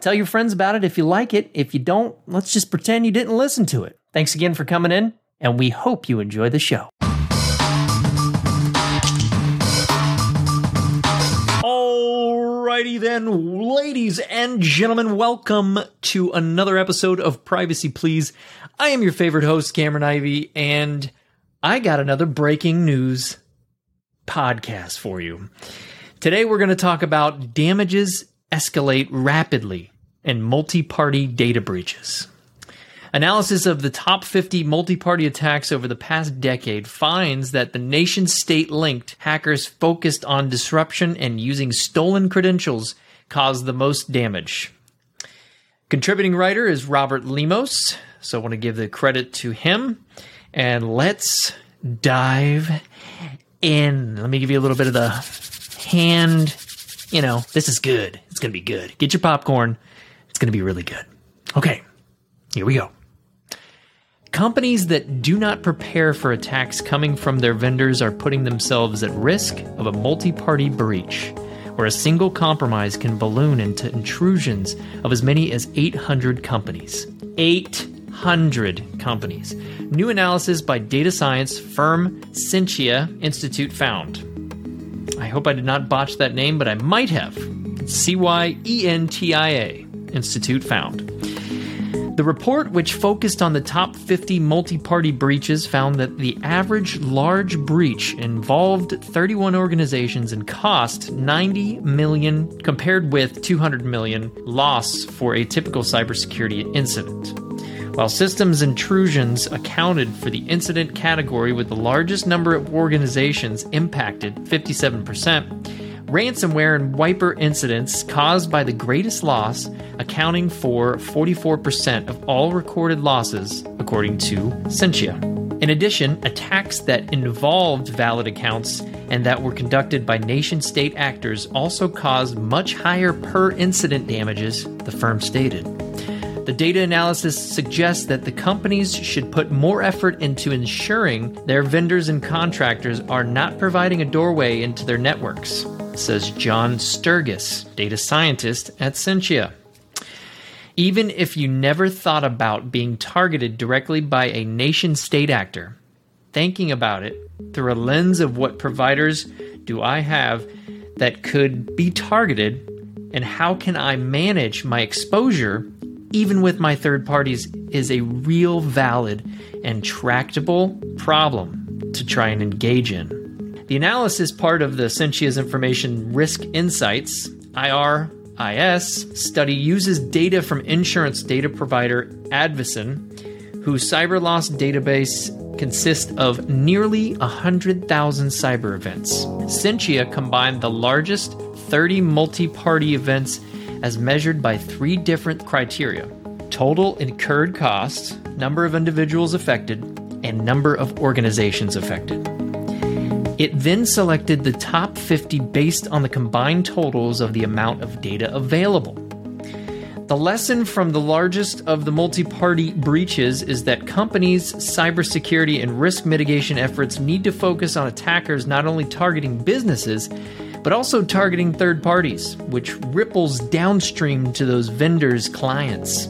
Tell your friends about it if you like it. If you don't, let's just pretend you didn't listen to it. Thanks again for coming in, and we hope you enjoy the show. Alrighty then, ladies and gentlemen, welcome to another episode of Privacy Please. I am your favorite host, Cameron Ivy, and I got another breaking news podcast for you. Today we're going to talk about damages escalate rapidly in multi party data breaches. Analysis of the top 50 multi party attacks over the past decade finds that the nation state linked hackers focused on disruption and using stolen credentials caused the most damage. Contributing writer is Robert Lemos, so I want to give the credit to him. And let's dive in. Let me give you a little bit of the hand. You know, this is good. It's going to be good. Get your popcorn. It's going to be really good. Okay, here we go. Companies that do not prepare for attacks coming from their vendors are putting themselves at risk of a multi party breach, where a single compromise can balloon into intrusions of as many as 800 companies. 800 companies. New analysis by data science firm Cyentia Institute found. I hope I did not botch that name, but I might have. C Y E N T I A Institute found. The report, which focused on the top 50 multi party breaches, found that the average large breach involved 31 organizations and cost 90 million, compared with 200 million loss for a typical cybersecurity incident. While systems intrusions accounted for the incident category with the largest number of organizations impacted, 57%, ransomware and wiper incidents caused by the greatest loss, accounting for 44% of all recorded losses, according to Cyentia. In addition, attacks that involved valid accounts and that were conducted by nation state actors also caused much higher per incident damages, the firm stated. The data analysis suggests that the companies should put more effort into ensuring their vendors and contractors are not providing a doorway into their networks, says John Sturgis, data scientist at Cyentia. Even if you never thought about being targeted directly by a nation state actor, thinking about it through a lens of what providers do I have that could be targeted and how can I manage my exposure even with my third parties, is a real valid and tractable problem to try and engage in. The analysis part of the Cyentia's Information Risk Insights, IRIS, study uses data from insurance data provider Advisen, whose cyber loss database consists of nearly 100,000 cyber events. Cyentia combined the largest 30 multi party events as measured by three different criteria total incurred costs, number of individuals affected, and number of organizations affected. It then selected the top 50 based on the combined totals of the amount of data available. The lesson from the largest of the multi party breaches is that companies' cybersecurity and risk mitigation efforts need to focus on attackers not only targeting businesses, but also targeting third parties, which ripples downstream to those vendors' clients.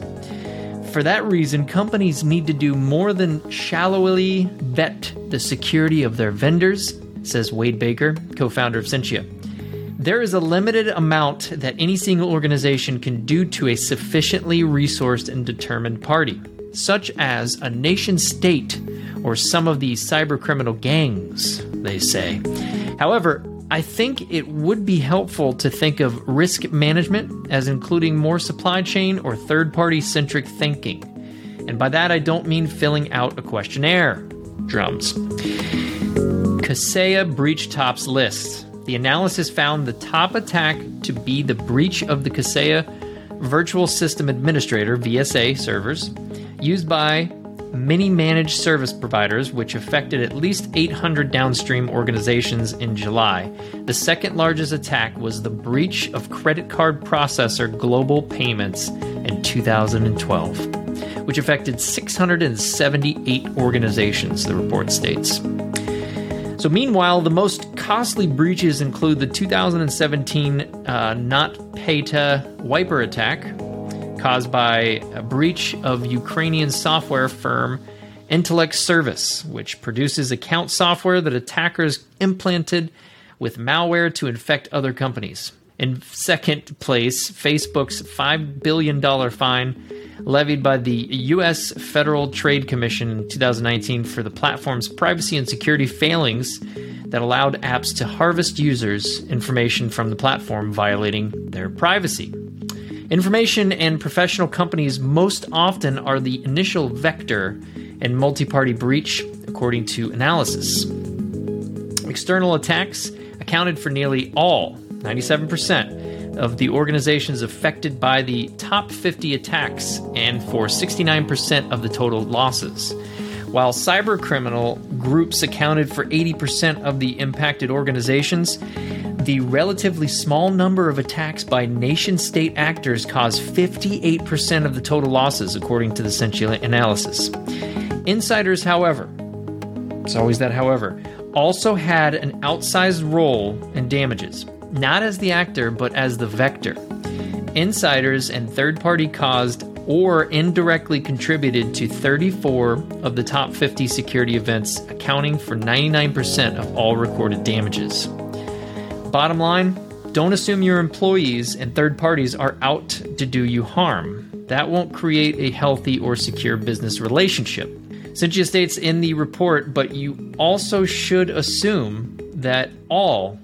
For that reason, companies need to do more than shallowly vet the security of their vendors, says Wade Baker, co founder of Cyentia. There is a limited amount that any single organization can do to a sufficiently resourced and determined party, such as a nation state or some of the cybercriminal gangs, they say. However, I think it would be helpful to think of risk management as including more supply chain or third party centric thinking. And by that, I don't mean filling out a questionnaire. Drums. Kaseya breach tops list. The analysis found the top attack to be the breach of the Kaseya Virtual System Administrator VSA servers used by many managed service providers, which affected at least 800 downstream organizations in July. The second largest attack was the breach of credit card processor Global Payments in 2012, which affected 678 organizations, the report states. So, meanwhile, the most costly breaches include the 2017 uh, NotPetya wiper attack, caused by a breach of Ukrainian software firm Intellect Service, which produces account software that attackers implanted with malware to infect other companies. In second place, Facebook's $5 billion fine levied by the U.S. Federal Trade Commission in 2019 for the platform's privacy and security failings that allowed apps to harvest users' information from the platform, violating their privacy. Information and professional companies most often are the initial vector in multi party breach, according to analysis. External attacks accounted for nearly all, 97%, of the organizations affected by the top 50 attacks and for 69% of the total losses. While cybercriminal groups accounted for 80% of the impacted organizations, the relatively small number of attacks by nation state actors caused 58% of the total losses, according to the Cyentia analysis. Insiders, however, it's always that however, also had an outsized role in damages, not as the actor, but as the vector. Insiders and third party caused or indirectly contributed to 34 of the top 50 security events, accounting for 99% of all recorded damages. Bottom line don't assume your employees and third parties are out to do you harm. That won't create a healthy or secure business relationship. Cyentia states in the report, but you also should assume that all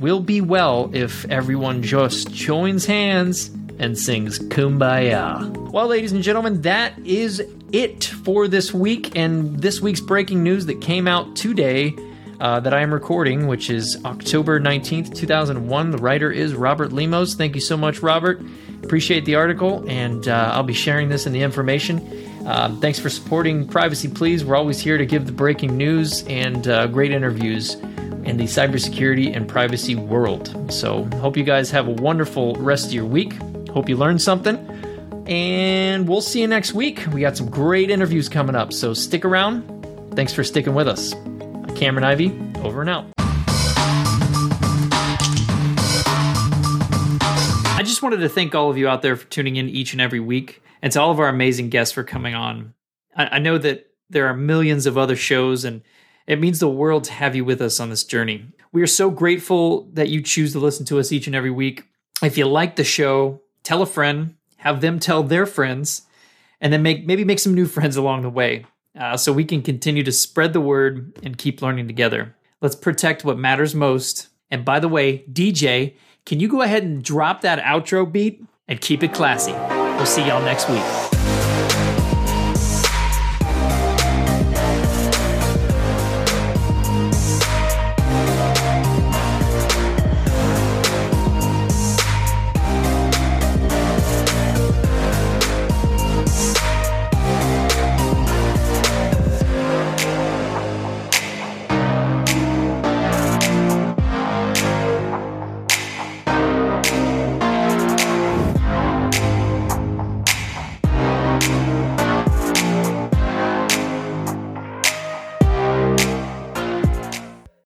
will be well if everyone just joins hands and sings Kumbaya. Well, ladies and gentlemen, that is it for this week and this week's breaking news that came out today uh, that I am recording, which is October 19th, 2001. The writer is Robert Lemos. Thank you so much, Robert. Appreciate the article, and uh, I'll be sharing this in the information. Uh, thanks for supporting Privacy Please. We're always here to give the breaking news and uh, great interviews in the cybersecurity and privacy world. So, hope you guys have a wonderful rest of your week. Hope you learned something. And we'll see you next week. We got some great interviews coming up, so stick around. Thanks for sticking with us. Cameron Ivy, over and out. I just wanted to thank all of you out there for tuning in each and every week, and to all of our amazing guests for coming on. I, I know that there are millions of other shows, and it means the world to have you with us on this journey. We are so grateful that you choose to listen to us each and every week. If you like the show, tell a friend, have them tell their friends, and then make maybe make some new friends along the way uh, so we can continue to spread the word and keep learning together. Let's protect what matters most. And by the way, DJ, can you go ahead and drop that outro beat and keep it classy? We'll see y'all next week.